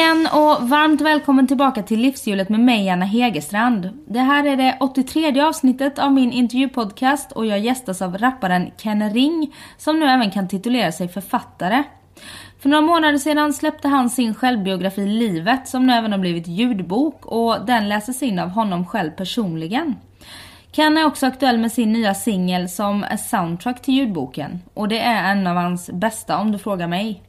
Igen och varmt välkommen tillbaka till Livshjulet med mig Anna Hegerstrand. Det här är det 83 avsnittet av min intervjupodcast och jag gästas av rapparen Ken Ring som nu även kan titulera sig författare. För några månader sedan släppte han sin självbiografi Livet som nu även har blivit ljudbok och den läses in av honom själv personligen. Ken är också aktuell med sin nya singel som är soundtrack till ljudboken och det är en av hans bästa om du frågar mig.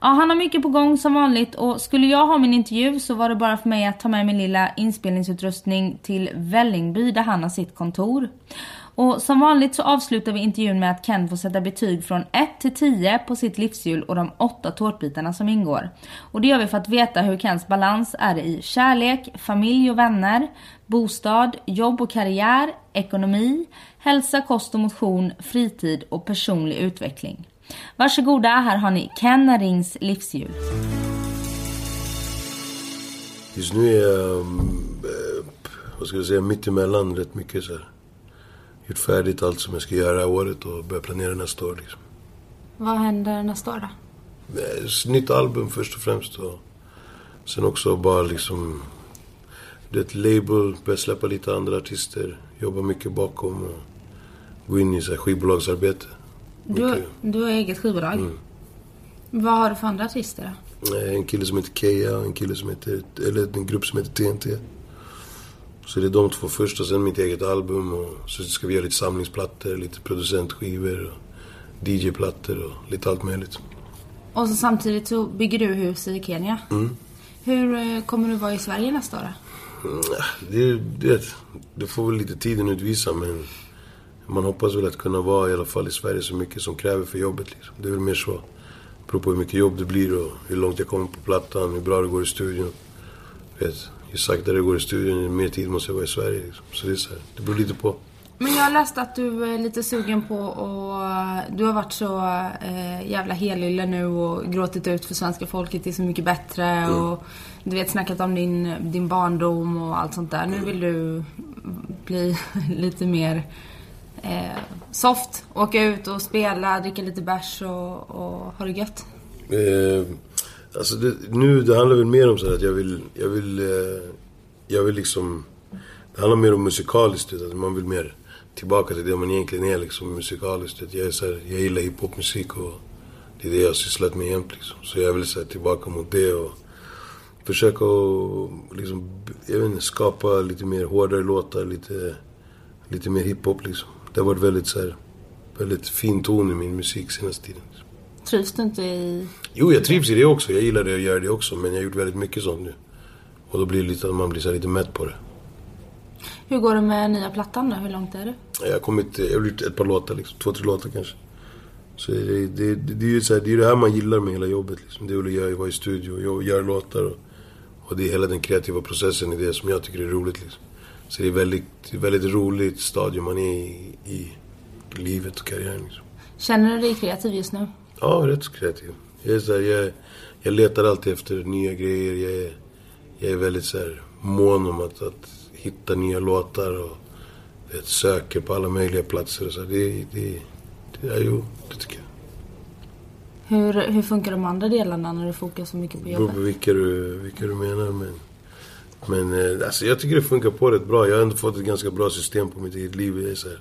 Ja, han har mycket på gång som vanligt och skulle jag ha min intervju så var det bara för mig att ta med min lilla inspelningsutrustning till Vällingby där han har sitt kontor. Och som vanligt så avslutar vi intervjun med att Ken får sätta betyg från 1 till 10 på sitt livshjul och de åtta tårtbitarna som ingår. Och det gör vi för att veta hur Kens balans är i kärlek, familj och vänner, bostad, jobb och karriär, ekonomi, hälsa, kost och motion, fritid och personlig utveckling. Varsågoda, här har ni Ken Rings livshjul. Just nu är jag, eh, vad ska jag säga, mitt emellan rätt mycket så här. Gjort färdigt allt som jag ska göra i året och börjat planera nästa år liksom. Vad händer nästa år då? Eh, Nytt album först och främst och sen också bara liksom, det är ett label, börja släppa lite andra artister, jobba mycket bakom och gå in i så här skivbolagsarbete. Du, du har eget skivbolag. Mm. Vad har du för andra artister då? En kille som heter och en kille som heter, eller en grupp som heter TNT. Så det är de två först och sen mitt eget album och så ska vi göra lite samlingsplattor, lite producentskivor och DJ-plattor och lite allt möjligt. Och så samtidigt så bygger du hus i Kenya. Mm. Hur eh, kommer du vara i Sverige nästa år? Mm, Det, det, det får väl lite tiden utvisa men man hoppas väl att kunna vara i alla fall i Sverige så mycket som kräver för jobbet. Liksom. Det är väl mer så. Det beror på hur mycket jobb det blir och hur långt jag kommer på plattan, hur bra det går i studion. Vet, ju saktare det går i studion, ju mer tid måste jag vara i Sverige. Liksom. Så det är så här, det beror lite på. Men jag har läst att du är lite sugen på och du har varit så eh, jävla helylle nu och gråtit ut för svenska folket är så mycket bättre och du vet snackat om din, din barndom och allt sånt där. Nu vill du bli lite mer eh, soft, åka ut och spela, dricka lite bärs och, och ha det gött. Eh, alltså det, nu, det handlar väl mer om så här att jag vill, jag vill, eh, jag vill liksom... Det handlar mer om musikaliskt, att man vill mer tillbaka till det man egentligen är liksom musikaliskt. Att Jag, är så här, jag gillar hiphopmusik och det är det jag har sysslat med jämt liksom. Så jag vill så här, tillbaka mot det och försöka och, liksom, jag vet inte, skapa lite mer hårdare låtar, lite, lite mer hiphop liksom. Det har varit väldigt så här, väldigt fin ton i min musik senaste tiden. Trivs du inte i... Jo, jag trivs i det också. Jag gillar det och gör det också. Men jag har gjort väldigt mycket sånt nu. Och då blir det lite att man blir så lite mätt på det. Hur går det med nya plattan då? Hur långt är du? Jag har kommit, jag har gjort ett par låtar liksom. Två, tre låtar kanske. Så det, det, det, det är ju så här, det är det här man gillar med hela jobbet liksom. Det är att göra, vara i studio och göra låtar. Och, och det är hela den kreativa processen i det som jag tycker är roligt liksom. Så det är väldigt, det är väldigt roligt stadium man är i, i livet och karriären liksom. Känner du dig kreativ just nu? Ja, rätt så kreativ. Jag, är så här, jag, jag letar alltid efter nya grejer. Jag är, jag är väldigt så här, mån om att, att hitta nya låtar och vet, söker på alla möjliga platser. Och så. Det, det, det, ja, jo, det tycker jag. Hur, hur funkar de andra delarna när du fokuserar så mycket på Det beror jobbet? på vilka du, vilka du menar. Men, men eh, alltså, jag tycker det funkar på rätt bra. Jag har ändå fått ett ganska bra system på mitt eget liv. Jag, så här,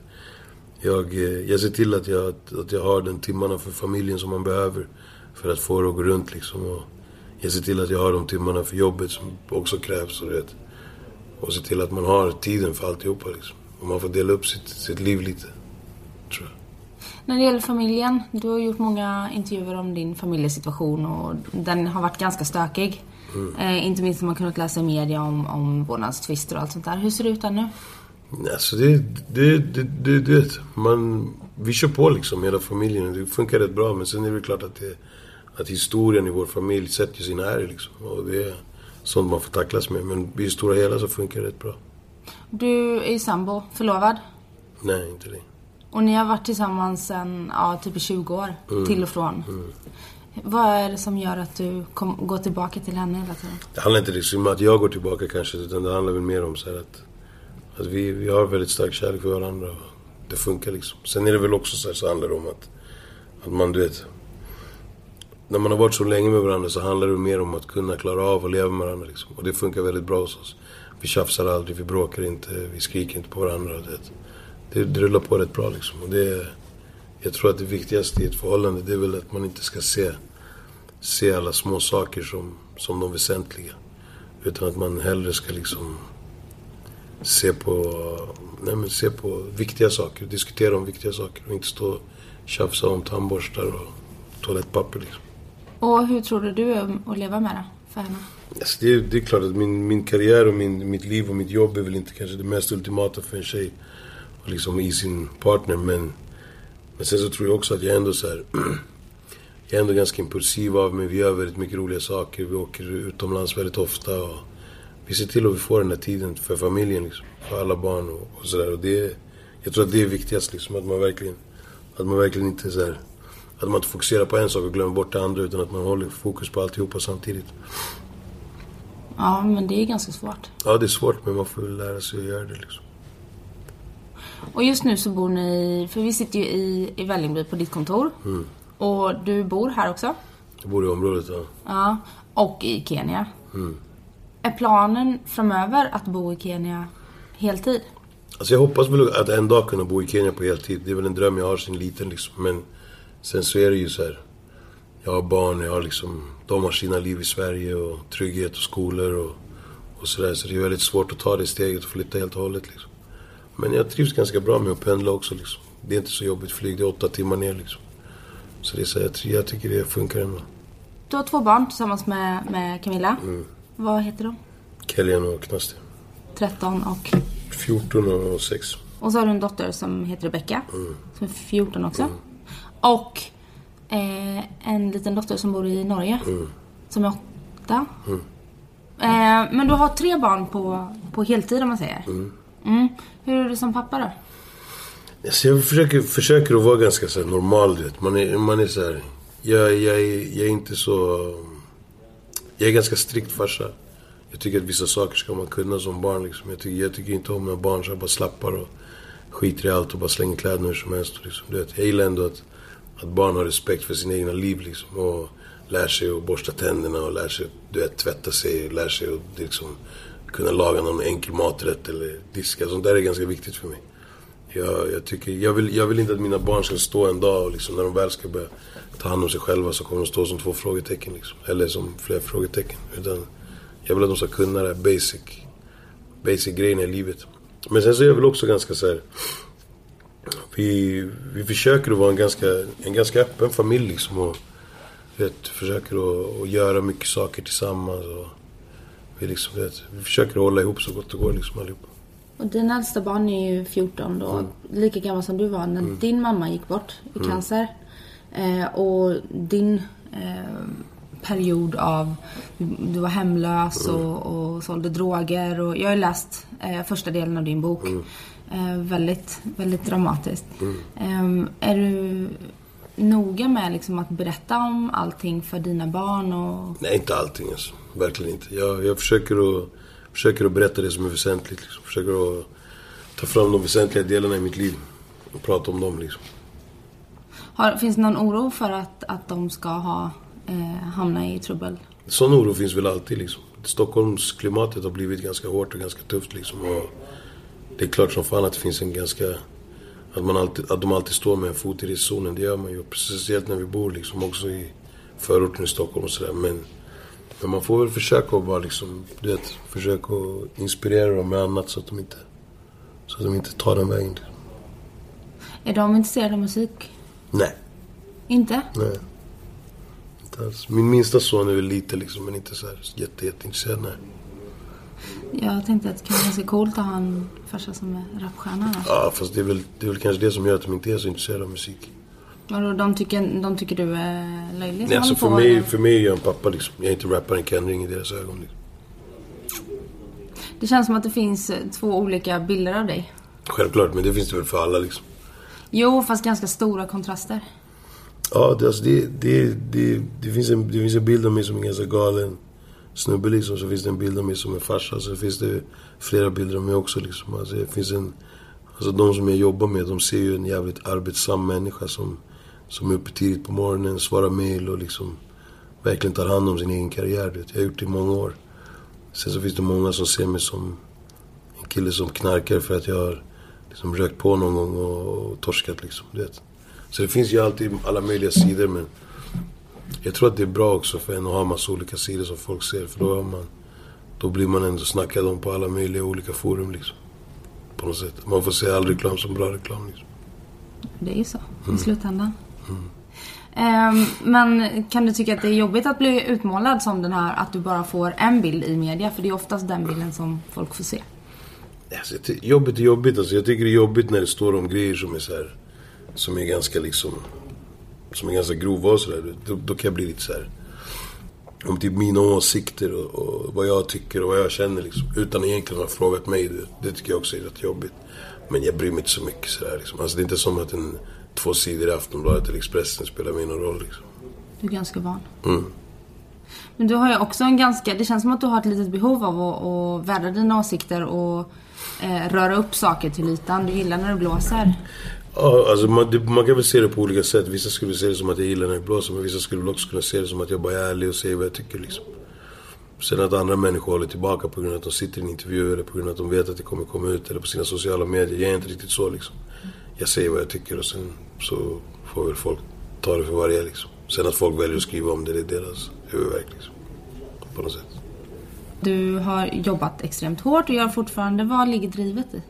jag, eh, jag ser till att jag, att jag har den timmarna för familjen som man behöver. För att få det att gå runt liksom. Och jag ser till att jag har de timmarna för jobbet som också krävs. Och, vet. och ser till att man har tiden för alltihopa liksom. Och man får dela upp sitt, sitt liv lite. Tror jag. När det gäller familjen, du har gjort många intervjuer om din familjesituation och den har varit ganska stökig. Eh, inte minst har man kunnat läsa i media om, om vårdnadstvister och allt sånt där. Hur ser det ut där nu? Alltså det, det, det, det, det man, vi kör på liksom hela familjen. Det funkar rätt bra men sen är det klart att det att historien i vår familj sätter sina ärr liksom. Och det är sånt man får tacklas med. Men i det stora hela så funkar det rätt bra. Du är sambo, förlovad. Nej, inte det. Och ni har varit tillsammans sen, ja, typ i 20 år. Till och från. Vad är det som gör att du kom, går tillbaka till henne hela tiden? Det handlar inte liksom om att jag går tillbaka kanske, utan det handlar väl mer om så här att, att vi, vi har väldigt stark kärlek för varandra och det funkar liksom. Sen är det väl också så här, så handlar det om att, att man, du vet, när man har varit så länge med varandra så handlar det mer om att kunna klara av att leva med varandra liksom. Och det funkar väldigt bra hos oss. Vi tjafsar aldrig, vi bråkar inte, vi skriker inte på varandra. Det, det, det rullar på rätt bra liksom. Och det, jag tror att det viktigaste i ett förhållande det är väl att man inte ska se, se alla små saker som, som de väsentliga. Utan att man hellre ska liksom se på, nej men se på viktiga saker, diskutera om viktiga saker och inte stå och tjafsa om tandborstar och toalettpapper liksom. Och hur tror du du är att leva med det för henne? Alltså det, är, det är klart att min, min karriär och min, mitt liv och mitt jobb är väl inte kanske det mest ultimata för en tjej. Och liksom i sin partner. Men, men sen så tror jag också att jag ändå så här, Jag är ändå ganska impulsiv av mig. Vi gör väldigt mycket roliga saker. Vi åker utomlands väldigt ofta. Och vi ser till att vi får den här tiden för familjen liksom. För alla barn och, och sådär. Och det, jag tror att det är viktigast liksom. Att man verkligen, att man verkligen inte så här, Att man inte fokuserar på en sak och glömmer bort det andra. Utan att man håller fokus på alltihopa samtidigt. Ja, men det är ganska svårt. Ja, det är svårt men man får lära sig att göra det liksom. Och just nu så bor ni, för vi sitter ju i, i Vällingby på ditt kontor. Och du bor här också. Jag bor i området, ja. Ja. Och i Kenya. Är planen framöver att bo i Kenya heltid? Alltså jag hoppas väl att en dag kunna bo i Kenya på heltid. Det är väl en dröm jag har sen liten liksom. Men sen så är det ju så här. Jag har barn, jag har liksom... De har sina liv i Sverige och trygghet och skolor och, och sådär. Så det är väldigt svårt att ta det steget och flytta helt och hållet liksom. Men jag trivs ganska bra med att pendla också liksom. Det är inte så jobbigt flyg, det är åtta timmar ner liksom. Så det är så jag, jag tycker det funkar ändå. Du har två barn tillsammans med, med Camilla. Vad heter de? Kellyan och Knaste. 13 och... 14 och 6. Och så har du en dotter som heter Rebecca. Som är 14 också. Och eh, en liten dotter som bor i Norge. Som är 8. Eh, men du har tre barn på, på heltid om man säger. Mm. Hur är du som pappa då? Så jag försöker, försöker att vara ganska så här normal, du vet. Man är, man är så här, jag, jag, är, jag är inte så... Jag är ganska strikt farsa. Jag tycker att vissa saker ska man kunna som barn liksom. Jag tycker, jag tycker inte om när barn så bara slappar och skiter i allt och bara slänger kläderna hur som helst. Liksom. Du vet, jag gillar ändå att, att barn har respekt för sina egna liv liksom. Och lär sig att borsta tänderna och lär sig du vet, tvätta sig. Lär sig att liksom, kunna laga någon enkel maträtt eller diska. Sånt där är ganska viktigt för mig. Jag, jag, tycker, jag, vill, jag vill inte att mina barn ska stå en dag och liksom, när de väl ska börja ta hand om sig själva så kommer de stå som två frågetecken. Liksom. Eller som fler frågetecken. Utan jag vill att de ska kunna det här basic, basic grejerna i livet. Men sen så är jag väl också ganska så här. Vi, vi försöker att vara en ganska, en ganska öppen familj liksom. Och, vet, försöker att, att göra mycket saker tillsammans. Och, vi, liksom, vet, vi försöker hålla ihop så gott det går liksom allihopa. Och din äldsta barn är ju 14 då. Lika gammal som du var när din mamma gick bort i cancer. Eh, och din eh, period av... Du var hemlös och, och sålde droger. Och jag har läst eh, första delen av din bok. Eh, väldigt, väldigt dramatiskt. Eh, är du noga med liksom att berätta om allting för dina barn? Och... Nej, inte allting alltså. Verkligen inte. Jag, jag försöker, att, försöker att berätta det som är väsentligt. Liksom. Försöker att ta fram de väsentliga delarna i mitt liv. Och prata om dem liksom. Har, finns det någon oro för att, att de ska ha, eh, hamna i trubbel? Sån oro finns väl alltid liksom. Stockholmsklimatet har blivit ganska hårt och ganska tufft liksom. Och det är klart som fan att det finns en ganska... Att, man alltid, att de alltid står med en fot i riskzonen. Det gör man ju. Speciellt när vi bor liksom också i förorten i Stockholm och sådär. Men, men man får väl försöka att bara liksom, du vet, försöka att inspirera dem med annat så att de inte, så att de inte tar den vägen. Är de intresserade av musik? Nej, Inte? nej. Inte alls. Min minsta son är väl lite liksom, men inte så här jätte, jätteintresserad. Nej. Jag tänkte att det kan vara ganska coolt att ha en farsa som är rapstjärna. då. Ja, fast det är, väl, det är väl kanske det som gör att de inte är så intresserade av musik. Vadå, de tycker, de tycker du är löjlig? Nej, alltså för på, mig, eller? för mig är jag en pappa liksom. Jag är inte rapparen Ken Ring i deras ögon. Liksom. Det känns som att det finns eh, två olika bilder av dig. Självklart, men det finns det väl för alla liksom. Jo, fast ganska stora kontraster. Ja, det, alltså, det, det, det, det, finns en, det finns en bild av mig som en ganska galen snubbe liksom. Så finns det en bild av mig som en farsa. Så finns det flera bilder av mig också liksom. Alltså, det finns en, alltså de som jag jobbar med, de ser ju en jävligt arbetsam människa som, som är uppe tidigt på morgonen, svarar mail och liksom verkligen tar hand om sin egen karriär. Vet. Jag har gjort det i många år. Sen så finns det många som ser mig som en kille som knarkar för att jag har liksom rökt på någon gång och, och torskat liksom. Vet. Så det finns ju alltid alla möjliga sidor men jag tror att det är bra också för en att ha massa olika sidor som folk ser. För då, man, då blir man ändå snackad om på alla möjliga olika forum liksom. På något sätt. Man får se all reklam som bra reklam liksom. Det är ju så i slutändan. Ehm, men kan du tycka att det är jobbigt att bli utmålad som den här, att du bara får en bild i media? För det är oftast den bilden som folk får se. Alltså, jobbigt är jobbigt alltså. Jag tycker det är jobbigt när det står om grejer som är så här, Som är ganska liksom... Som är ganska grova och sådär. Då, då kan jag bli lite så här. Om typ mina åsikter och, och vad jag tycker och vad jag känner liksom. Utan egentligen att ha frågat mig. Det, det tycker jag också är rätt jobbigt. Men jag bryr mig inte så mycket sådär liksom. Alltså det är inte som att en två sidor i Aftonbladet eller Expressen spelar mig någon roll liksom. Du är ganska van. Mm. Men du har ju också en ganska, det känns som att du har ett litet behov av att, att vädra dina åsikter och eh, röra upp saker till ytan. Du gillar när det blåser. Ja, alltså man, det, man kan väl se det på olika sätt. Vissa skulle se det som att jag gillar när jag blåser, men vissa skulle väl också kunna se det som att jag bara är ärlig och säger vad jag tycker liksom. Sen att andra människor håller tillbaka på grund av att de sitter i en intervju eller på grund av att de vet att det kommer komma ut eller på sina sociala medier. Jag är inte riktigt så liksom. Jag säger vad jag tycker och sen så får väl folk ta det för vad det är liksom. Sen att folk väljer att skriva om det, det är deras huvudvärk liksom. På något sätt. Du har jobbat extremt hårt och gör fortfarande. Vad ligger drivet i?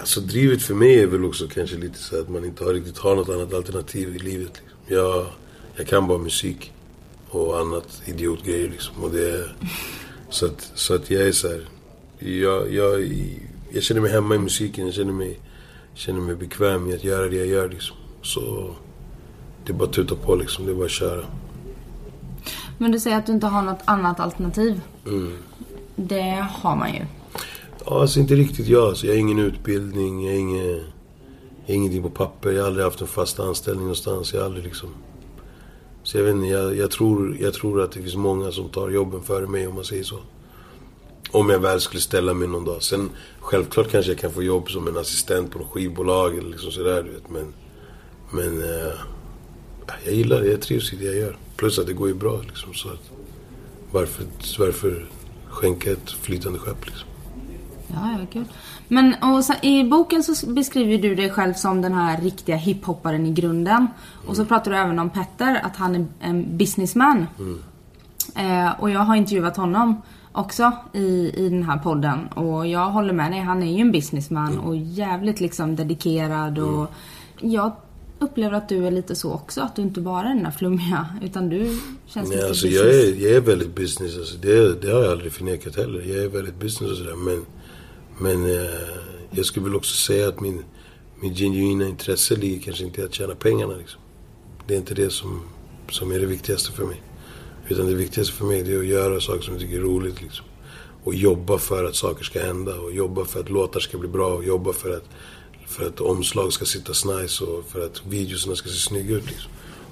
Alltså drivet för mig är väl också kanske lite så att man inte har riktigt har något annat alternativ i livet. Liksom. Jag, jag kan bara musik och annat idiotgrejer liksom. Och det så, att, så att jag är så här, jag, jag, jag känner mig hemma i musiken. Jag känner mig, känner mig bekväm i att göra det jag gör liksom. Så det är bara att tuta på liksom. Det är bara att köra. Men du säger att du inte har något annat alternativ. Mm. Det har man ju. Ja, alltså inte riktigt jag. Alltså, jag har ingen utbildning, jag har inget, ingenting på papper. Jag har aldrig haft en fast anställning någonstans. Jag har aldrig liksom... Så jag vet inte, jag, jag, tror, jag tror att det finns många som tar jobben före mig om man säger så. Om jag väl skulle ställa mig någon dag. Sen självklart kanske jag kan få jobb som en assistent på något skivbolag eller liksom sådär du vet. Men, men eh, jag gillar det, jag trivs i det jag gör. Plus att det går ju bra liksom. Så att, varför, varför skänka ett flytande skepp liksom? Ja, ja, kul. Men och så, i boken så beskriver du dig själv som den här riktiga hiphopparen i grunden. Och så pratar du även om Petter, att han är en businessman. Eh, och jag har intervjuat honom också i, i den här podden. Och jag håller med dig, han är ju en businessman och jävligt liksom dedikerad och jag upplever att du är lite så också, att du inte bara är den där flummiga, utan du känns Nej, lite alltså business. jag är, jag är väldigt business. Alltså det, det har jag aldrig förnekat heller. Jag är väldigt business och sådär. Men, men eh, jag skulle väl också säga att min, min genuina intresse ligger kanske inte i att tjäna pengarna. Liksom. Det är inte det som, som är det viktigaste för mig. Utan det viktigaste för mig det är att göra saker som jag tycker är roligt. Liksom. Och jobba för att saker ska hända. Och jobba för att låtar ska bli bra. Och jobba för att, för att omslag ska sitta nice. Och för att videorna ska se snygga ut. Liksom.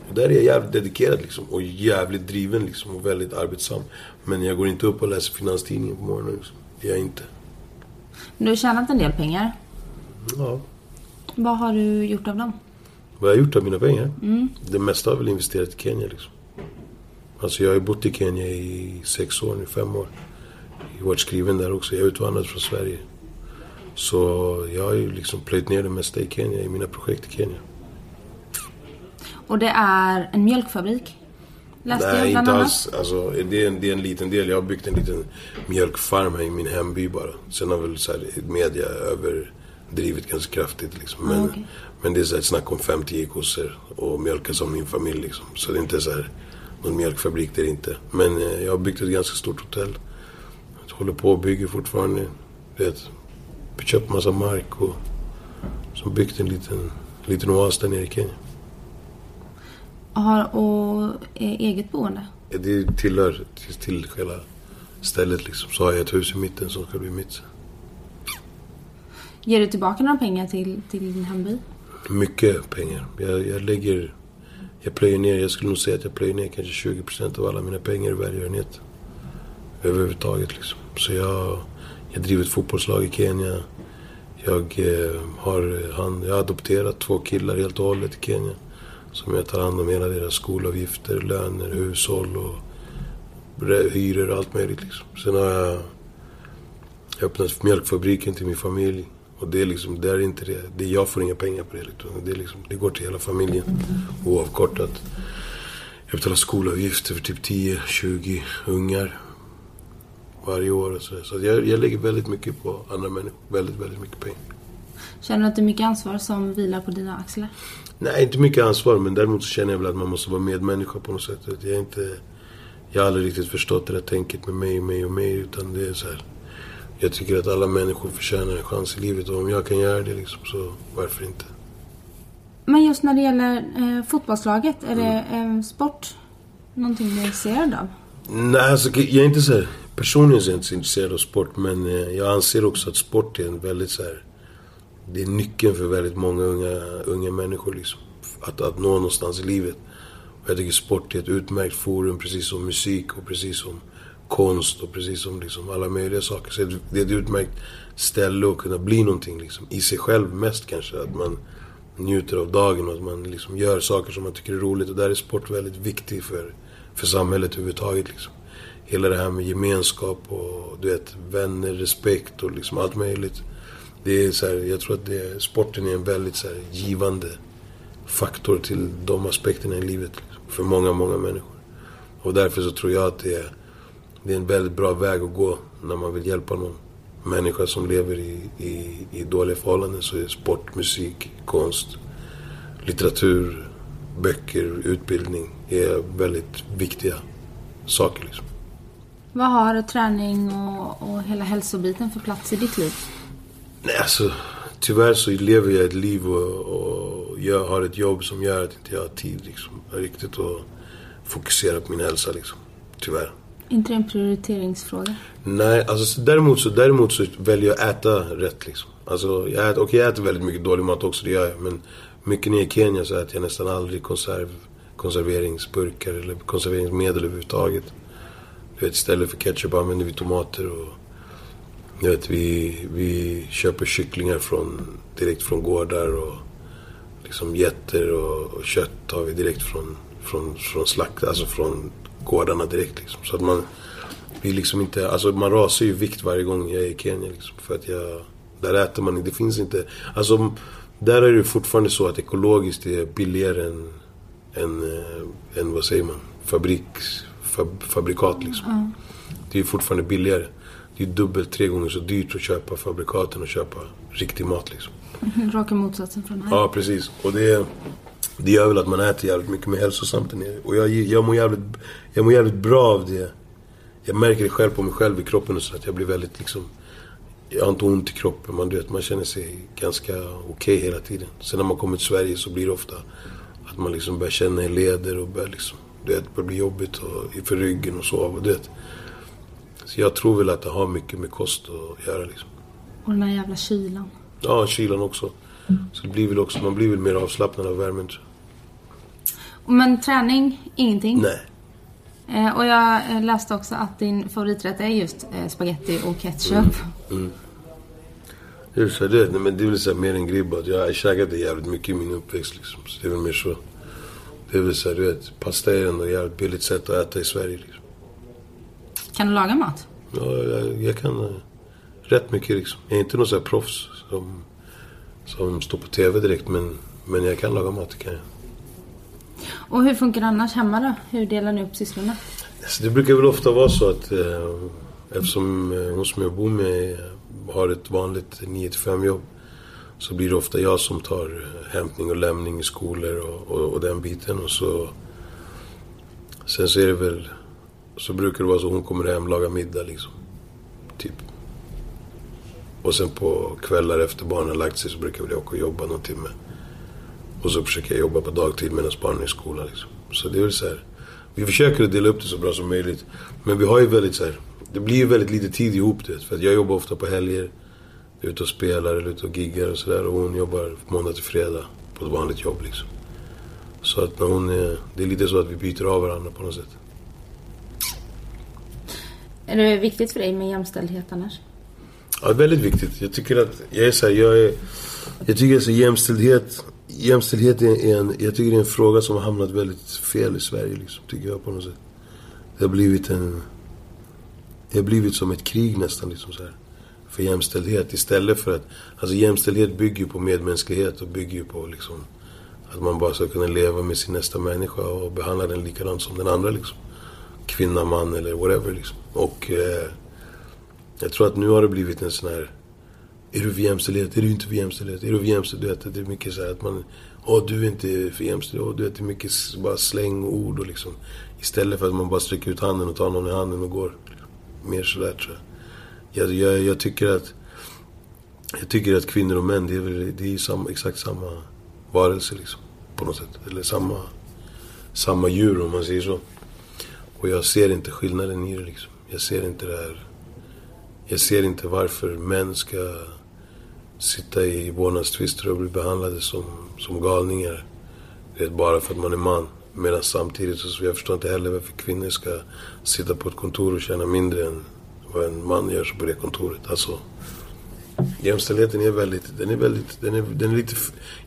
Och där är jag jävligt dedikerad liksom. Och jävligt driven liksom. Och väldigt arbetsam. Men jag går inte upp och läser Finanstidningen på morgonen. Liksom. Det gör jag inte. Du har tjänat en del pengar. Ja. Vad har du gjort av dem? Vad jag har gjort av mina pengar? Det mesta har jag väl investerat i Kenya liksom. Alltså jag har ju bott i Kenya i sex år nu, fem år. Jag har varit skriven där också. Jag är utvandrad från Sverige. Så jag har ju liksom plöjt ner det mesta i Kenya, i mina projekt i Kenya. Och det är en mjölkfabrik. Läste Nej, inte alls. Alltså, det, är en, det är en liten del. Jag har byggt en liten mjölkfarm här i min hemby bara. Sen har väl så här, media överdrivit ganska kraftigt. Liksom. Men, Ah, okej. men det är så här ett snack om 5-10 kossor och mjölka som min familj. Liksom. Så det är inte så här, någon mjölkfabrik, det är det inte. Men eh, jag har byggt ett ganska stort hotell. Jag håller på och bygger fortfarande. Vet, köpt massa mark och så byggt en liten, liten oas där nere i Kenya. Har, och eget boende? Det tillhör till, till själva stället liksom. Så har jag ett hus i mitten som ska bli mitt. Ger du tillbaka några pengar till, till din hemby? Mycket pengar. Jag, jag lägger... Jag plöjer ner, jag skulle nog säga att jag plöjer ner kanske 20% av alla mina pengar i välgörenhet. Överhuvudtaget liksom. Så jag, jag driver ett fotbollslag i Kenya. Jag eh, har han, jag har adopterat två killar helt och hållet i Kenya. Som jag tar hand om hela deras skolavgifter, löner, hushåll och hyror och allt möjligt liksom. Sen har jag öppnat mjölkfabriken till min familj. Och det är liksom, det är inte det. det jag får inga pengar på det. Liksom. Det, är liksom, det går till hela familjen. Oavkortat. Jag betalar skolavgifter för typ 10-20 ungar. Varje år och så. Så jag, jag lägger väldigt mycket på andra människor. Väldigt, väldigt mycket pengar. Känner du att det är mycket ansvar som vilar på dina axlar? Nej, inte mycket ansvar. Men däremot så känner jag väl att man måste vara medmänniska på något sätt. Jag, är inte, jag har aldrig riktigt förstått det där tänket med mig, mig och mig. Utan det är så här. Jag tycker att alla människor förtjänar en chans i livet. Och om jag kan göra det liksom, så varför inte? Men just när det gäller eh, fotbollslaget, är det eh, sport någonting du är intresserad av? Nej, alltså jag är inte så här, Personligen så är jag inte så intresserad av sport. Men eh, jag anser också att sport är en väldigt så här, det är nyckeln för väldigt många unga, unga människor liksom. Att, att nå någonstans i livet. Och jag tycker sport är ett utmärkt forum, precis som musik och precis som konst och precis som liksom alla möjliga saker. Så det är ett utmärkt ställe att kunna bli någonting liksom. I sig själv mest kanske. Att man njuter av dagen och att man liksom gör saker som man tycker är roligt. Och där är sport väldigt viktigt för, för samhället överhuvudtaget liksom. Hela det här med gemenskap och du vet, vänner, respekt och liksom allt möjligt. Det är så här, jag tror att det, sporten är en väldigt så här, givande faktor till de aspekterna i livet. Liksom, för många, många människor. Och därför så tror jag att det är det är en väldigt bra väg att gå när man vill hjälpa någon människa som lever i, i, i dåliga förhållanden. Så är sport, musik, konst, litteratur, böcker, utbildning är väldigt viktiga saker. Liksom. Vad har träning och, och hela hälsobiten för plats i ditt liv? Nej, alltså tyvärr så lever jag ett liv och, och jag har ett jobb som gör att inte jag har tid liksom, riktigt att fokusera på min hälsa. Liksom. Tyvärr inte det en prioriteringsfråga? Nej, alltså däremot så, däremot så väljer jag att äta rätt liksom. Alltså, jag äter, okay, jag äter väldigt mycket dålig mat också, det gör jag. Men mycket nere i Kenya så äter jag nästan aldrig konserv, konserveringsburkar eller konserveringsmedel överhuvudtaget. Du vet, istället för ketchup använder vi tomater och... Du vet, vi, vi köper kycklingar från, direkt från gårdar och liksom getter och, och kött tar vi direkt från, från, från slakt, alltså från gårdarna direkt liksom. Så att man blir liksom inte, alltså man rasar ju vikt varje gång jag är i Kenya liksom. För att jag, där äter man inte, det finns inte, alltså där är det fortfarande så att ekologiskt är billigare än, än, äh, än vad säger man, fabrik, fab, fabrikat liksom. Mm. Det är fortfarande billigare. Det är dubbelt, tre gånger så dyrt att köpa fabrikaten och köpa riktig mat liksom. Raka motsatsen från här. Ja, precis. Och det det gör väl att man äter jävligt mycket mer hälsosamt där nere. Och jag, jag, mår jävligt, jag mår jävligt bra av det. Jag märker det själv på mig själv i kroppen och så att jag blir väldigt liksom... Jag har inte ont i kroppen. Man, du vet, man känner sig ganska okej okay hela tiden. Sen när man kommer till Sverige så blir det ofta att man liksom börjar känna i leder och börjar liksom... Du vet, det börjar bli jobbigt och, för ryggen och så. Du vet. Så jag tror väl att det har mycket med kost att göra liksom. Och den här jävla kylan. Ja, kylan också. Så det blir väl också, man blir väl mer avslappnad av värmen tror jag. Men träning, ingenting? Nej. Eh, och jag eh, läste också att din favoriträtt är just eh, spaghetti och ketchup. Mm. Mm. Det är så det, nej, men det är väl så mer en gribbat. Jag har käkat det jävligt mycket i min uppväxt liksom. Så det är väl mer så. Det är väl så du vet. Pasta är ändå ett jävligt billigt sätt att äta i Sverige liksom. Kan du laga mat? Ja, jag, jag kan uh, rätt mycket liksom. Jag är inte någon sån här proffs som som står på TV direkt. Men, men jag kan laga mat, kan jag. Och hur funkar det annars hemma då? Hur delar ni upp sysslorna? Alltså, det brukar väl ofta vara så att eh, eftersom eh, hon som jag bor med har ett vanligt 9-5 jobb så blir det ofta jag som tar eh, hämtning och lämning i skolor och, och, och, den biten. Och så, sen så är det väl, så brukar det vara så hon kommer hem och lagar middag liksom. Typ. Och sen på kvällar efter barnen har lagt sig så brukar jag åka och jobba någon timme. Och så försöker jag jobba på dagtid medan barnen är i skolan. Liksom. Så det är väl så här. Vi försöker att dela upp det så bra som möjligt. Men vi har ju väldigt så här, Det blir ju väldigt lite tid ihop det. För att jag jobbar ofta på helger. Ute och spelar eller ute och giggar och sådär. Och hon jobbar måndag till fredag på ett vanligt jobb liksom. Så att när hon är... Det är lite så att vi byter av varandra på något sätt. Är det viktigt för dig med jämställdhet annars? Ja, väldigt viktigt. Jag tycker att, jag är så här, jag är... Jag tycker alltså jämställdhet... Jämställdhet är en, jag tycker det är en fråga som har hamnat väldigt fel i Sverige liksom, tycker jag på något sätt. Det har blivit en... Det har blivit som ett krig nästan liksom så här. För jämställdhet istället för att... Alltså jämställdhet bygger ju på medmänsklighet och bygger ju på liksom... Att man bara ska kunna leva med sin nästa människa och behandla den likadant som den andra liksom. Kvinna, man eller whatever liksom. Och... Eh, jag tror att nu har det blivit en sån här... Är du för jämställdhet? Är du inte för jämställdhet? Är du för jämställdhet? Det är mycket så här att man... Åh, du är inte för jämställdhet. Åh, du vet, det är mycket bara slängord och liksom... Istället för att man bara sträcker ut handen och tar någon i handen och går. Mer sådär tror jag. Jag, jag, jag tycker att... Jag tycker att kvinnor och män, det är, väl, det är samma, exakt samma varelse liksom. På något sätt. Eller samma... Samma djur om man säger så. Och jag ser inte skillnaden i det liksom. Jag ser inte det här jag ser inte varför män ska sitta i vårdnadstvister och bli behandlade som, som galningar. Vet, bara för att man är man. Medan samtidigt så jag förstår inte heller varför kvinnor ska sitta på ett kontor och tjäna mindre än vad en man gör på det kontoret. Alltså, jämställdheten är väldigt, den är väldigt, den är, den är lite,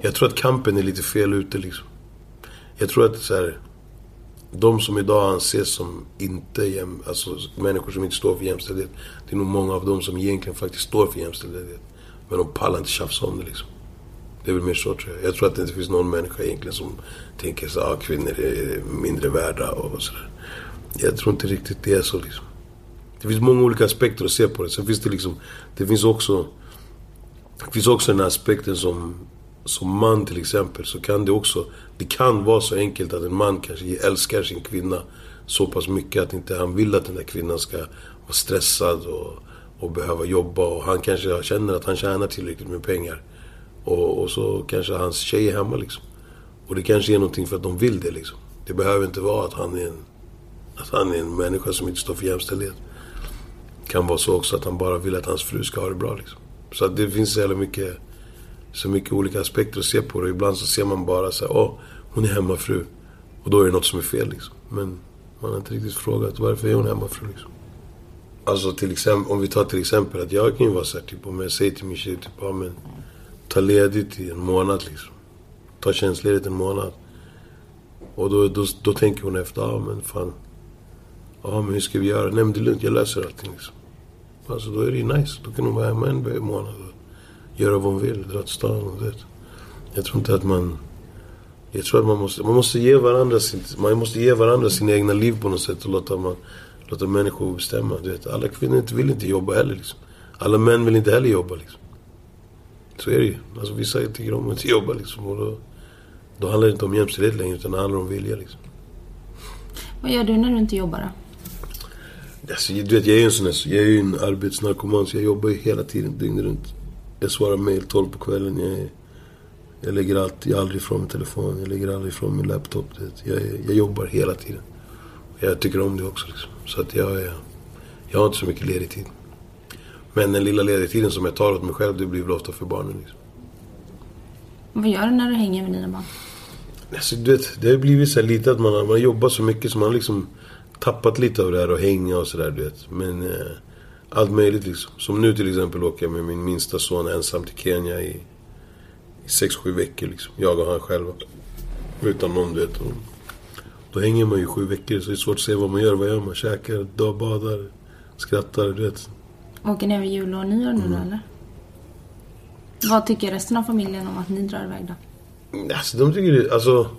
jag tror att kampen är lite fel ute liksom. Jag tror att så här, de som idag anses som inte jäm, alltså människor som inte står för jämställdhet. Det är nog många av dem som egentligen faktiskt står för jämställdhet. Men de pallar inte tjafsa om det liksom. Det är väl mer så tror jag. Jag tror att det inte finns någon människa egentligen som tänker så att ah, kvinnor är mindre värda och sådär. Jag tror inte riktigt det är så liksom. Det finns många olika aspekter att se på det. Sen finns det liksom, det finns också, det finns också den här aspekten som som man till exempel så kan det också... Det kan vara så enkelt att en man kanske älskar sin kvinna så pass mycket att inte han vill att den där kvinnan ska vara stressad och, och behöva jobba. Och han kanske känner att han tjänar tillräckligt med pengar. Och, och så kanske hans tjej är hemma liksom. Och det kanske är någonting för att de vill det liksom. Det behöver inte vara att han är en, att han är en människa som inte står för jämställdhet. Det kan vara så också att han bara vill att hans fru ska ha det bra liksom. Så att det finns så jävla mycket så mycket olika aspekter att se på det. Ibland så ser man bara så här, åh, hon är hemmafru. Och då är det något som är fel liksom. Men man har inte riktigt frågat, varför är hon hemmafru liksom? Alltså till exempel, om vi tar till exempel att jag kan ju vara så här, typ om jag säger till min tjej, typ, ja men ta ledigt i en månad liksom. Ta tjänstledigt en månad. Och då, då, då tänker hon efter, ja men fan. Ja men hur ska vi göra? Nej men det är lugnt, jag löser allting liksom. Alltså då är det ju nice. Då kan hon vara hemma en månad göra vad hon vill, dra till stan. Det. Jag tror inte att man... Jag tror att man måste, man måste ge varandra sin, man måste ge varandra sina egna liv på något sätt och låta, man, låta människor bestämma. Du vet, alla kvinnor vill inte jobba heller liksom. Alla män vill inte heller jobba liksom. Så är det ju. Alltså vissa tycker om att inte jobba liksom. Och då, då handlar det inte om jämställdhet längre utan det handlar om vilja liksom. Vad gör du när du inte jobbar då? Alltså, du vet, jag är ju en sån här, jag är ju en arbetsnarkoman så jag jobbar ju hela tiden, dygnet runt. Jag svarar mail 12 på kvällen. Jag, jag lägger alltid, jag aldrig ifrån min telefon. Jag lägger aldrig ifrån min laptop. Jag, jag jobbar hela tiden. Jag tycker om det också. Liksom. Så att jag, jag, jag har inte så mycket ledig tid. Men den lilla lediga tiden som jag tar åt mig själv, det blir väl ofta för barnen. Liksom. Vad gör du när du hänger med dina barn? Alltså, du vet, det har blivit så lite att man har, man jobbat så mycket så man har liksom tappat lite av det här och hänga och sådär, du vet. Men... Eh, allt möjligt liksom. Som nu till exempel åker jag med min minsta son ensam till Kenya i, i 6-7 veckor liksom. Jag och han själva. Utan någon du vet. Då hänger man ju sju veckor så det är svårt att se vad man gör. Vad gör man? Käkar, badar, skrattar, du vet. Åker ni över jul och nyår nu mm. då eller? Vad tycker resten av familjen om att ni drar iväg då? Alltså de tycker det, alltså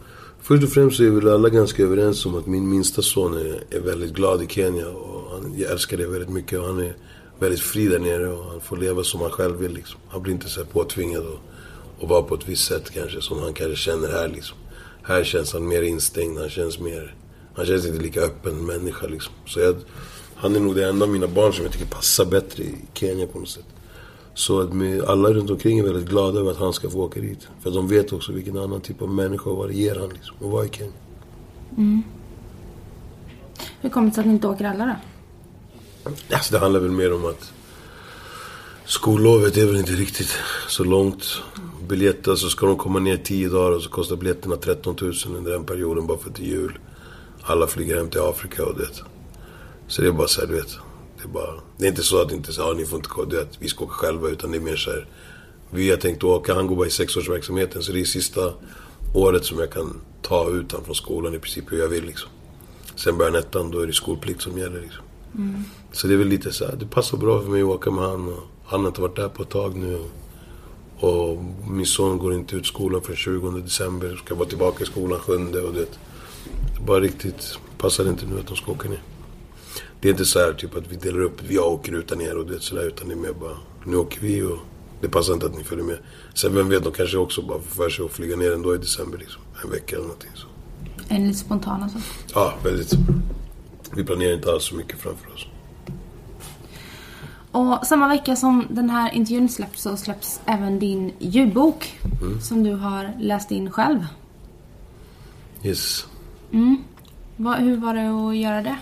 Först och främst så är väl alla ganska överens om att min minsta son är, är väldigt glad i Kenya. Och han, jag älskar det väldigt mycket. Och han är väldigt fri där nere och han får leva som han själv vill. Liksom. Han blir inte så här påtvingad och, och vara på ett visst sätt kanske som han kanske känner här. Liksom. Här känns han mer instängd. Han känns mer... Han känns inte lika öppen människa liksom. Så jag, han är nog det enda av mina barn som jag tycker passar bättre i Kenya på något sätt. Så att alla runt omkring är väldigt glada över att han ska få åka dit. För de vet också vilken annan typ av människa och vad det ger han liksom, att vara i Kenya. Mm. Hur kommer det sig att ni inte åker alla då? Alltså det handlar väl mer om att skollovet är väl inte riktigt så långt. Biljetter, så ska de komma ner 10 dagar och så kostar biljetterna 13 000 under den perioden bara för att det är jul. Alla flyger hem till Afrika och det. Så det är bara så här, du vet. Det är, bara, det är inte så att inte så, ah, ni får inte komma, du vet, vi ska åka själva utan det är mer så här. Vi har tänkt åka, han går bara i sexårsverksamheten så det är sista året som jag kan ta ut honom från skolan i princip hur jag vill liksom. Sen börjar ettan, då är det skolplikt som gäller liksom. Så det är väl lite så här, det passar bra för mig att åka med han och han har inte varit där på ett tag nu. Och min son går inte ut skolan för 20 december, ska vara tillbaka i skolan 7 och det. Det bara riktigt passar inte nu att de ska åka ner. Det är inte så här typ att vi delar upp, jag åker utan er och det sådär, utan det är mer bara, nu åker vi och det passar inte att ni följer med. Sen vem vet, de kanske också bara får för sig att flyga ner ändå i december liksom. En vecka eller någonting så. Är ni lite spontana så? Ja, väldigt. Vi planerar inte alls så mycket framför oss. Och samma vecka som den här intervjun släpps så släpps även din ljudbok. Som du har läst in själv. Yes. Vad- hur var det att göra det?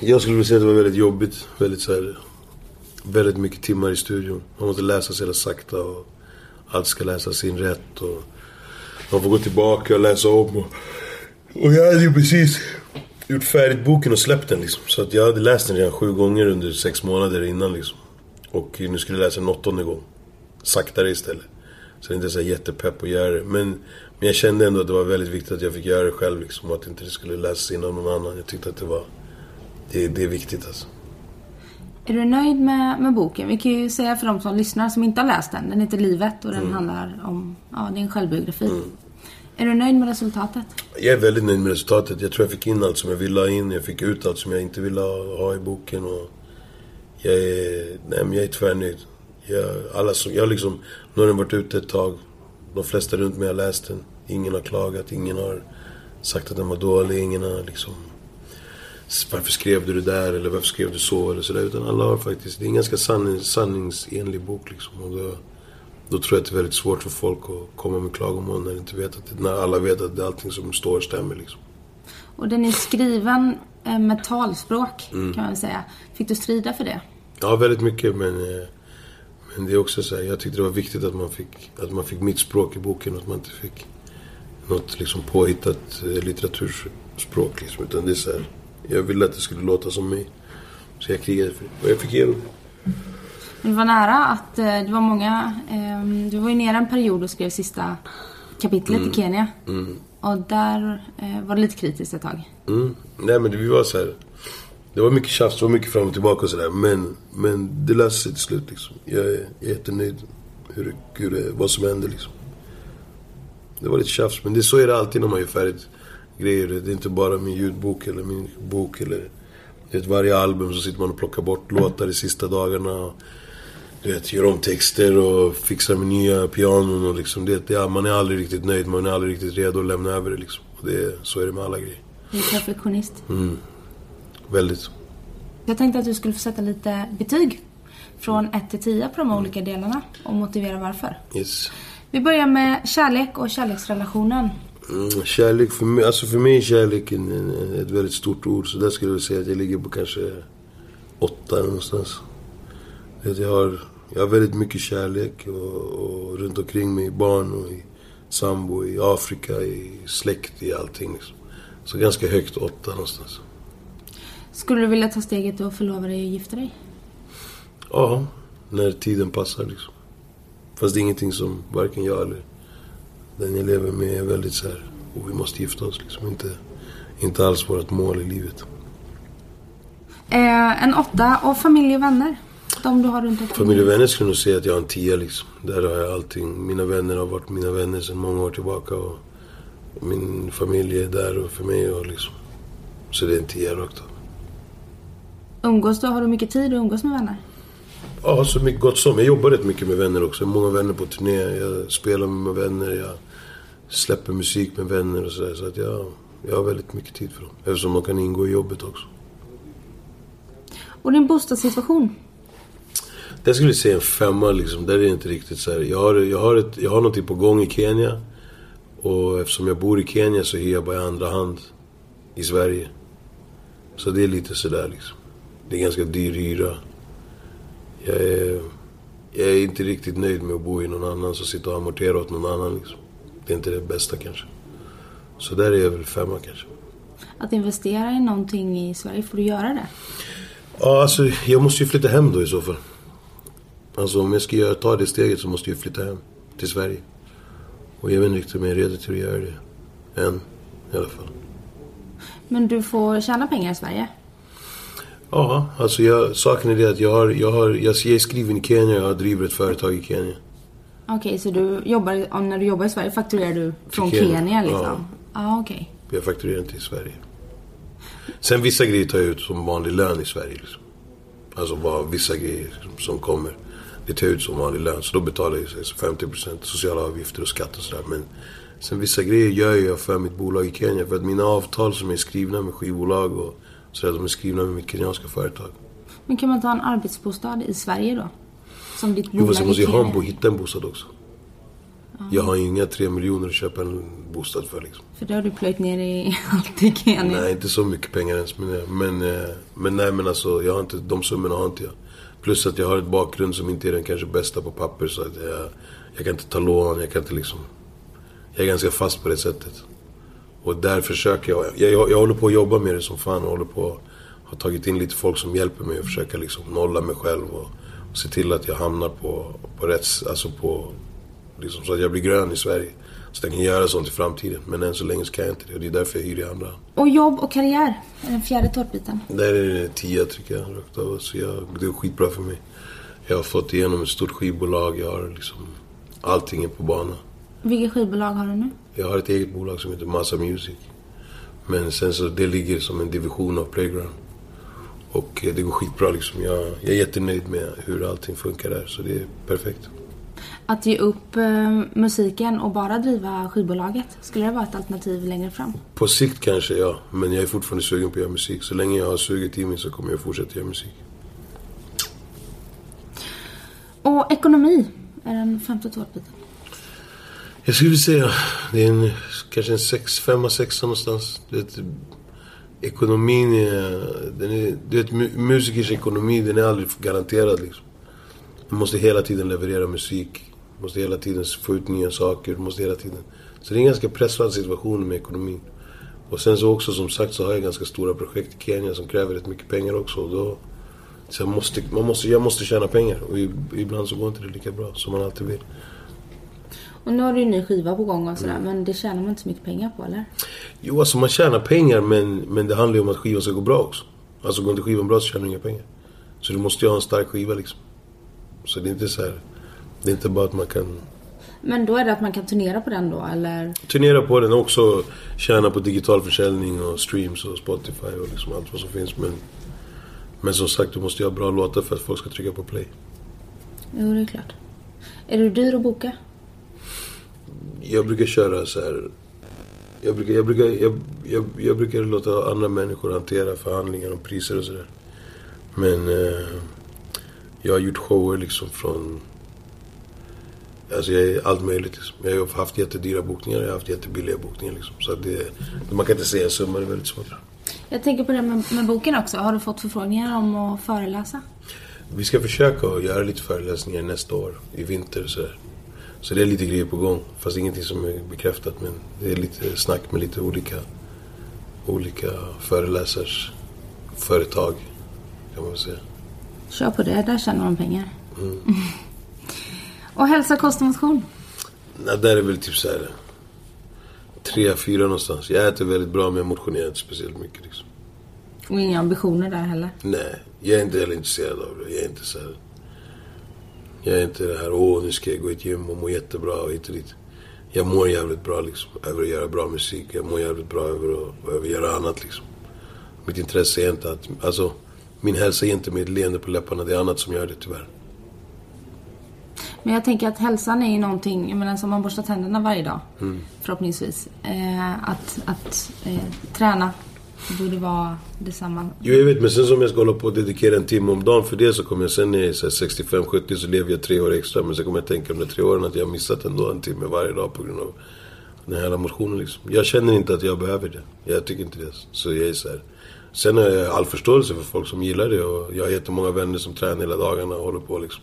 Jag skulle vilja säga att det var väldigt jobbigt. Väldigt så här, Väldigt mycket timmar i studion. Man måste läsa så jävla sakta och allt ska läsas in rätt och man får gå tillbaka och läsa om och, och jag hade ju precis gjort färdigt boken och släppt den liksom. Så att jag hade läst den redan sju gånger under sex månader innan liksom. Och nu skulle jag läsa den åttonde gång. Saktare istället. Så det är inte så jättepepp att göra det. Men, men jag kände ändå att det var väldigt viktigt att jag fick göra det själv liksom. Och att inte det skulle läsas in av någon annan. Jag tyckte att det var... Det, det är viktigt alltså. Är du nöjd med, med boken? Vi kan ju säga för de som lyssnar som inte har läst den. Den heter Livet och den handlar om, ja det är en självbiografi. Är du nöjd med resultatet? Jag är väldigt nöjd med resultatet. Jag tror jag fick in allt som jag ville ha in. Jag fick ut allt som jag inte ville ha, i boken. Och jag är, nej, men jag är tvärnöjd. Jag, alla som, jag liksom, nu har den varit ute ett tag. De flesta runt mig har läst den. Ingen har klagat, ingen har sagt att den var dålig. Ingen har liksom... Varför skrev du det där? Eller varför skrev du så? Eller sådär. Utan alla har faktiskt... Det är en ganska sanning, sanningsenlig bok liksom. Och då, då tror jag att det är väldigt svårt för folk att komma med klagomål när, inte vet att, när alla vet att det, allting som står stämmer liksom. Och den är skriven eh, med talspråk kan man säga. Fick du strida för det? Ja, väldigt mycket men... eh, Men det är också så här, jag tyckte det var viktigt att man fick, att man fick mitt språk i boken att man inte fick något liksom påhittat eh, litteraturspråk liksom. Utan det är så här, jag ville att det skulle låta som mig. Så jag krigade för det. Och jag fick igenom det. Det var nära att eh, det var många... Eh, du var ju nere en period och skrev sista kapitlet i Kenya. Och där eh, var det lite kritiskt ett tag. Mm. Nej men det, vi var så här. Det var mycket tjafs, det var mycket fram och tillbaka och sådär. Men, men det löste sig till slut liksom. Jag är jättenöjd hur, hur vad som hände liksom. Det var lite tjafs, men det, så är det alltid när man gör färdigt grejer. Det är inte bara min ljudbok eller min bok eller... Vet, varje album så sitter man och plockar bort låtar de sista dagarna. Och, du vet, gör om texter och fixar med nya pianon och liksom. Det, det, man är aldrig riktigt nöjd, man är aldrig riktigt redo att lämna över det liksom. Och det, så är det med alla grejer. Du är perfektionist. Väldigt. Jag tänkte att du skulle få sätta lite betyg. Från 1 till 10 på de olika delarna och motivera varför. Yes. Vi börjar med kärlek och kärleksrelationen. Mm, kärlek för mig, alltså för mig är en- en- ett väldigt stort ord. Så där skulle jag säga att jag ligger på kanske åtta någonstans. Jag har, jag har väldigt mycket kärlek och, och runt omkring mig, i barn och i sambo, i Afrika, i släkt, i allting. Liksom. Så ganska högt åtta någonstans. Skulle du vilja ta steget och förlova dig och gifta dig? Ja, när tiden passar liksom. Fast det är ingenting som varken jag eller den jag lever med är väldigt så här. Och vi måste gifta oss liksom. Inte, inte alls vårt mål i livet. Eh, en åtta och familj och vänner. De du har runt omkring. Familj och vänner skulle nog säga att jag har en tia liksom. Där har jag allting. Mina vänner har varit mina vänner sedan många år tillbaka. Och min familj är där och för mig och liksom. Så det är en tia rakt av. Umgås du? Har du mycket tid att umgås med vänner? Ja, så mycket gott som. Jag jobbar rätt mycket med vänner också. Jag har många vänner på turné. Jag spelar med vänner. Jag släpper musik med vänner och sådär. Så att jag, jag har väldigt mycket tid för dem. Eftersom de kan ingå i jobbet också. Och din bostadssituation? Där skulle jag säga en femma liksom. Där är det inte riktigt så här. Jag har, jag har, ett, jag har någonting på gång i Kenya. Och eftersom jag bor i Kenya så hyr jag bara i andra hand i Sverige. Så det är lite sådär liksom. Det är ganska dyr hyra. Jag är, jag är inte riktigt nöjd med att bo i någon annans och sitta och amortera åt någon annan liksom. Det är inte det bästa kanske. Så där är jag väl femma kanske. Att investera i någonting i Sverige, får du göra det? Ja, alltså jag måste ju flytta hem då i så fall. Alltså om jag ska göra, ta det steget så måste jag flytta hem till Sverige. Och jag vet inte riktigt om jag är redo till att göra det. Än, i alla fall. Men du får tjäna pengar i Sverige? Ja, alltså jag, saken är det att jag har, jag har, jag, jag är skriven i Kenya, jag driver ett företag i Kenya. Okej, så du jobbar, och när du jobbar i Sverige fakturerar du från Kenya, Kenya, liksom? ja. Ja, okej. Jag fakturerar inte i Sverige. Sen vissa grejer tar jag ut som vanlig lön i Sverige. Liksom. Alltså bara vissa grejer som kommer. Det tar ut som vanlig lön. Så då betalar jag så 50% sociala avgifter och skatt och sådär. Men sen vissa grejer gör jag för mitt bolag i Kenya. För att mina avtal som är skrivna med skivbolag och sådär, de är skrivna med mitt kenyanska företag. Men kan man ta en arbetsbostad i Sverige då? Som ditt Jo bolag fast jag måste ju ha en hitta en bostad också. Jag har inga tre miljoner att köpa en bostad för liksom. För det har du plöjt ner i allt i Kenya. Nej, inte så mycket pengar ens. Men, men, eh, men nej, men alltså, jag har inte, de summorna har inte jag. Plus att jag har ett bakgrund som inte är den kanske bästa på papper. Så att jag, jag kan inte ta lån, jag kan inte liksom... Jag är ganska fast på det sättet. Och där försöker jag. Jag, jag, jag håller på att jobba med det som fan. och håller på har tagit in lite folk som hjälper mig att försöka liksom nolla mig själv. Och, och se till att jag hamnar på, på rätt... Alltså på... Liksom så att jag blir grön i Sverige. Så jag kan göra sånt i framtiden. Men än så länge så kan jag inte det. Och det är därför jag hyr i andra hand. Och jobb och karriär är den fjärde tårtbiten. Där är det 10 tycker jag, rakt av. Så jag, det är skitbra för mig. Jag har fått igenom ett stort skivbolag. Jag har liksom... Allting är på bana. Vilket skivbolag har du nu? Jag har ett eget bolag som heter Massa Music. Men sen så, det ligger som en division av Playground. Och eh, det går skitbra liksom. Jag, jag är jättenöjd med hur allting funkar där. Så det är perfekt. Att ge upp eh, musiken och bara driva skivbolaget, skulle det vara ett alternativ längre fram? På sikt kanske ja. Men jag är fortfarande sugen på att göra musik. Så länge jag har suget i mig så kommer jag fortsätta göra musik. Och ekonomi är den femte tårtbiten. Jag skulle säga, det är en, kanske en sex, femma, sexa någonstans. Det, ekonomin är, den är, du vet mu- musikers ekonomi, den är aldrig garanterad liksom. Du måste hela tiden leverera musik. Måste hela tiden få ut nya saker. Måste hela tiden... Så det är en ganska pressad situation med ekonomin. Och sen så också som sagt så har jag ganska stora projekt i Kenya som kräver rätt mycket pengar också. Och då, så jag, måste, man måste, jag måste tjäna pengar. Och ibland så går inte det lika bra som man alltid vill. Och nu har du ju en ny skiva på gång och sådär, men det tjänar man inte så mycket pengar på eller? Jo, alltså man tjänar pengar men, men det handlar ju om att skivan ska gå bra också. Alltså går inte skivan bra så tjänar du inga pengar. Så du måste ju ha en stark skiva liksom. Så det är inte så här. Det är inte bara att man kan Men då är det att man kan turnera på den då, eller? turnera på den och också tjäna på digital försäljning och streams och Spotify och liksom allt vad som finns. Men, men som sagt, du måste ju ha bra låtar för att folk ska trycka på play. Jo, det är klart. Är du dyr att boka? Jag brukar köra så här. Jag brukar, jag, brukar, jag, jag, jag brukar låta andra människor hantera förhandlingar om priser och sådär. Men eh, jag har gjort shower liksom från... Alltså jag är allt möjligt liksom. Jag har haft jättedyra bokningar, jag har haft jättebilliga bokningar liksom. Så det, man kan inte säga en summa, det är väldigt svårt. Jag tänker på det med, med boken också. Har du fått förfrågningar om att föreläsa? Vi ska försöka göra lite föreläsningar nästa år, i vinter och sådär. Så det är lite grejer på gång. Fast ingenting som är bekräftat. Men det är lite snack med lite olika, olika föreläsars företag, kan man väl säga. Kör på det, där tjänar man pengar. och hälsa, kost och motion? Nej, där är väl typ så här tre, fyra någonstans. Jag äter väldigt bra men jag motionerar inte speciellt mycket liksom. Och inga ambitioner där heller. Nej, jag är inte heller intresserad av det. Jag är inte så här... Jag är inte det här, åh nu ska jag gå i ett gym och må jättebra och hit och dit. Jag mår jävligt bra liksom, över att göra bra musik. Jag mår jävligt bra över att, över att göra annat liksom. Mitt intresse är inte att, alltså, min hälsa är inte med ett leende på läpparna. Det är annat som gör det tyvärr. Men jag tänker att hälsan är ju någonting, jag menar som man borstar tänderna varje dag. Förhoppningsvis. Eh, att att eh, träna borde vara detsamma. Jo, jag vet, men sen som jag ska hålla på och dedikera en timme om dagen för det så kommer jag sen när jag är så här 65-70 så lever jag tre år extra. Men sen kommer jag tänka om de tre åren att jag har missat ändå en timme varje dag på grund av Den här motionen liksom. Jag känner inte att jag behöver det. Jag tycker inte det. Så jag är så här. Sen har jag all förståelse för folk som gillar det och jag har jättemånga vänner som tränar hela dagarna och håller på liksom.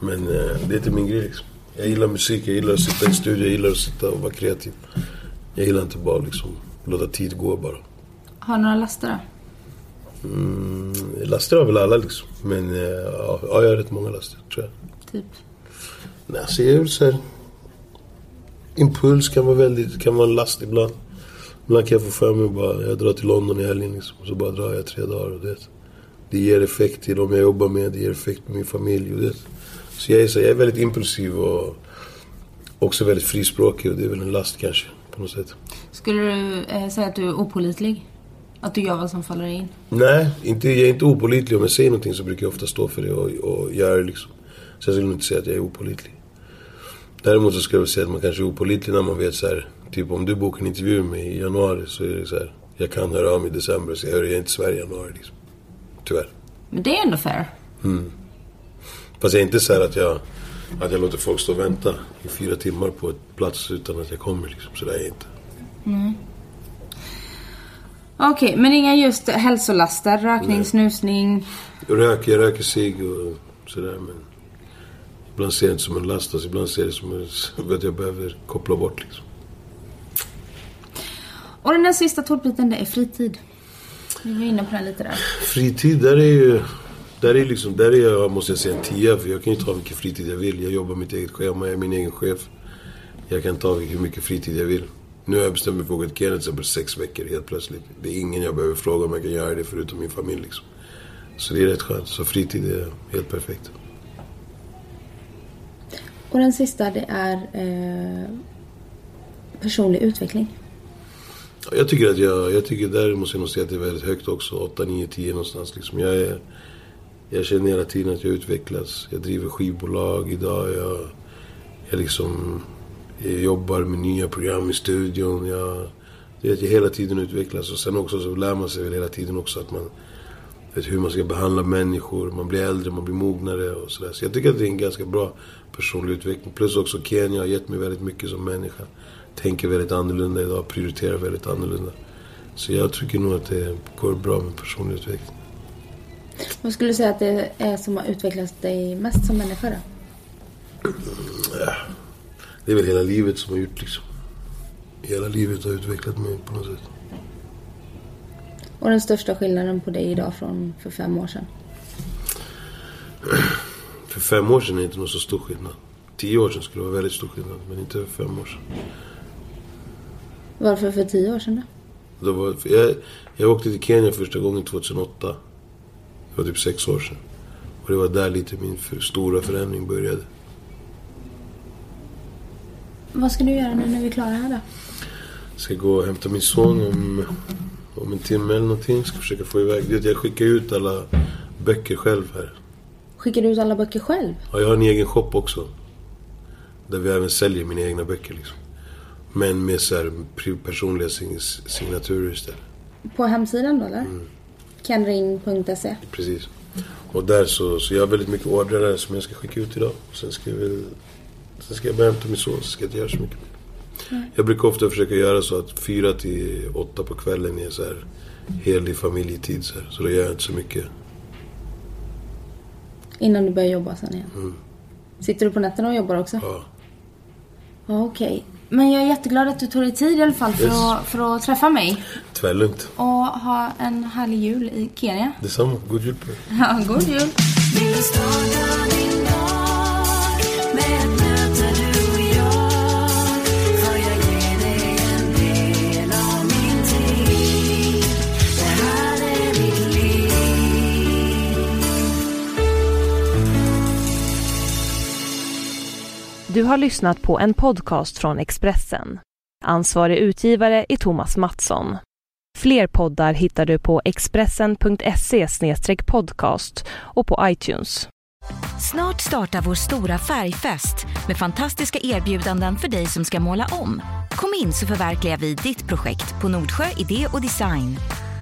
Men eh, det är inte min grej liksom. Jag gillar musik, jag gillar att sitta i en studio, jag gillar att sitta och vara kreativ. Jag gillar inte bara liksom låta tid gå bara. Har du några laster då? Mm, laster har väl alla liksom. Men eh, ja, jag har rätt många laster tror jag. Typ? Nej, alltså jag är så här, Impuls kan vara väldigt, kan vara en last ibland. Ibland kan jag få för mig bara, jag drar till London i helgen liksom. Och så bara drar jag tre dagar och det. Det ger effekt till dem jag jobbar med, det ger effekt på min familj och det. Så jag är, så, jag är väldigt impulsiv och också väldigt frispråkig och det är väl en last kanske på något sätt. Skulle du eh, säga att du är opolitlig? Att du gör vad som faller in? Nej, inte, jag är inte opolitlig. Om jag säger någonting så brukar jag ofta stå för det och, och göra det liksom. Så jag skulle inte säga att jag är opolitlig. Däremot så skulle jag säga att man kanske är opolitlig när man vet så här. Typ om du bokar en intervju med mig i januari så är det så här. Jag kan höra av mig i december så jag hör inte i Sverige i januari liksom. Tyvärr. Men det är ändå fair. Mm. Fast jag är inte så här att jag, att jag låter folk stå och vänta i fyra timmar på ett plats utan att jag kommer liksom. Så det är jag inte. Mm. Okej, men inga just hälsolaster? Rökning, Nej. snusning? Jag röker, jag röker cigg och sådär men Ibland ser jag det inte som en last, alltså, ibland ser jag det som att jag behöver koppla bort liksom. Och den där sista tårtbiten, det är fritid. Vi var inne på den lite där. Fritid, där är ju... Där är liksom, där är jag, måste jag säga, en tia. För jag kan ju ta vilken fritid jag vill. Jag jobbar mitt eget schema, jag är min egen chef. Jag kan ta hur mycket fritid jag vill. Nu har jag bestämt mig för att åka till Kenya till sex veckor helt plötsligt. Det är ingen jag behöver fråga om jag kan göra det förutom min familj liksom. Så det är rätt skönt. Så fritid är helt perfekt. Och den sista, det är eh, personlig utveckling. Jag tycker att jag, jag tycker där måste jag nog säga att det är väldigt högt också. 8, 9, 10 någonstans liksom. Jag är, jag känner hela tiden att jag utvecklas. Jag driver skivbolag idag. Jag, jag liksom, jag jobbar med nya program i studion. Jag, det är att jag hela tiden utvecklas. Och sen också så lär man sig väl hela tiden också att man vet hur man ska behandla människor. Man blir äldre, man blir mognare och sådär. Så jag tycker att det är en ganska bra personlig utveckling. Plus också Kenya har gett mig väldigt mycket som människa. Tänker väldigt annorlunda idag, prioriterar väldigt annorlunda. Så jag tycker nog att det går bra med personlig utveckling. Vad skulle du säga att det är som har utvecklat dig mest som människa då? Ja, det är väl hela livet som har gjort liksom. Hela livet har utvecklat mig på något sätt. Och den största skillnaden på dig idag från för fem år sedan? För fem år sedan är det inte någon så stor skillnad. Tio år sedan skulle det vara väldigt stor skillnad, men inte för fem år sedan. Varför för tio år sedan då? Det var, jag, jag åkte till Kenya första gången 2008. Det var typ sex år sedan. Och det var där lite min för, stora förändring började. Vad ska du göra nu när vi är klara här då? Jag ska gå och hämta min son om, om en timme eller någonting. Ska försöka få iväg. Jag skickar ut alla böcker själv här. Skickar du ut alla böcker själv? Ja, jag har en egen shop också. Där vi även säljer mina egna böcker liksom. Men med så här personliga sign- signaturer istället. På hemsidan då eller? Kenring.se Precis. Och där så, så jag har väldigt mycket ordrar där som jag ska skicka ut idag. Sen ska jag väl, sen ska jag börja hämta min son, så ska jag inte göra så mycket mer. Jag brukar ofta försöka göra så att fyra till åtta på kvällen är så här helig familjetid så här. Så då gör jag inte så mycket. Innan du börjar jobba sen igen? Sitter du på nätterna och jobbar också? Ja. Ja, okej. Men jag är jätteglad att du tog dig tid i alla fall för, Yes. att, för att träffa mig. Tvärlugnt. Och ha en härlig jul i Kenya. Detsamma. God jul på er. Ja, god jul! Du har lyssnat på en podcast från Expressen. Ansvarig utgivare är Thomas Mattsson. Fler poddar hittar du på expressen.se podcast och på iTunes. Snart startar vår stora färgfest med fantastiska erbjudanden för dig som ska måla om. Kom in så förverkligar vi ditt projekt på Nordsjö Idé och Design.